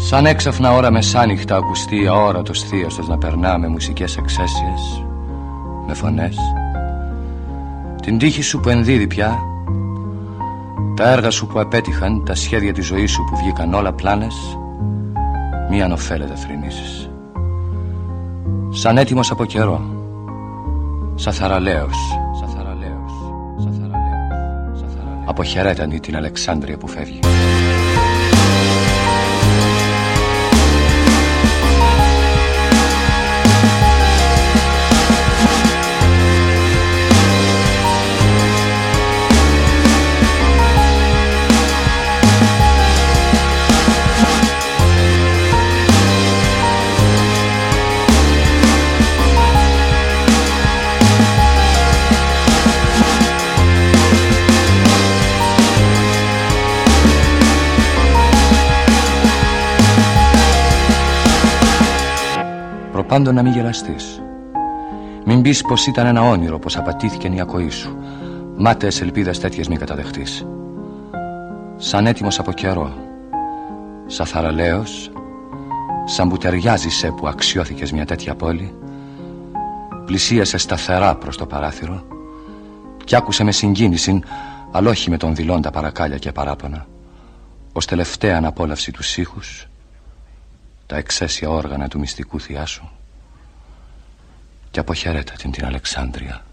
Σαν έξαφνα ώρα μεσάνυχτα ακουστεί αόρατος θείαστος να περνά με μουσικές εξαίσιες, με φωνές. Την τύχη σου που ενδίδει πια, τα έργα σου που απέτυχαν, τα σχέδια της ζωής σου που βγήκαν όλα πλάνες, μη ανοφέλετε θρυνήσεις. Σαν έτοιμος από καιρό, σαν θαραλέος, σαν θαραλέος, σαν θαραλέος, σαν θαραλέος. Αποχαιρέτανη την Αλεξάνδρεια που φεύγει. Προπάντων να μην γελαστείς. Μην πεις πως ήταν ένα όνειρο Πως απατήθηκε η ακοή σου. Μάταιες ελπίδες τέτοιες μην καταδεχτείς. Σαν έτοιμος από καιρό. Σαν θαραλέος. Σαν που ταιριάζει σε που αξιώθηκες μια τέτοια πόλη. Πλησίασε σταθερά προς το παράθυρο. Κι άκουσε με συγκίνηση Αλλά όχι με τον δηλώντα παρακάλια και παράπονα. Ως τελευταία αναπόλαυση τους ήχους τα εξαίσια όργανα του μυστικού θειάσου και αποχαιρέτα την την Αλεξάνδρεια.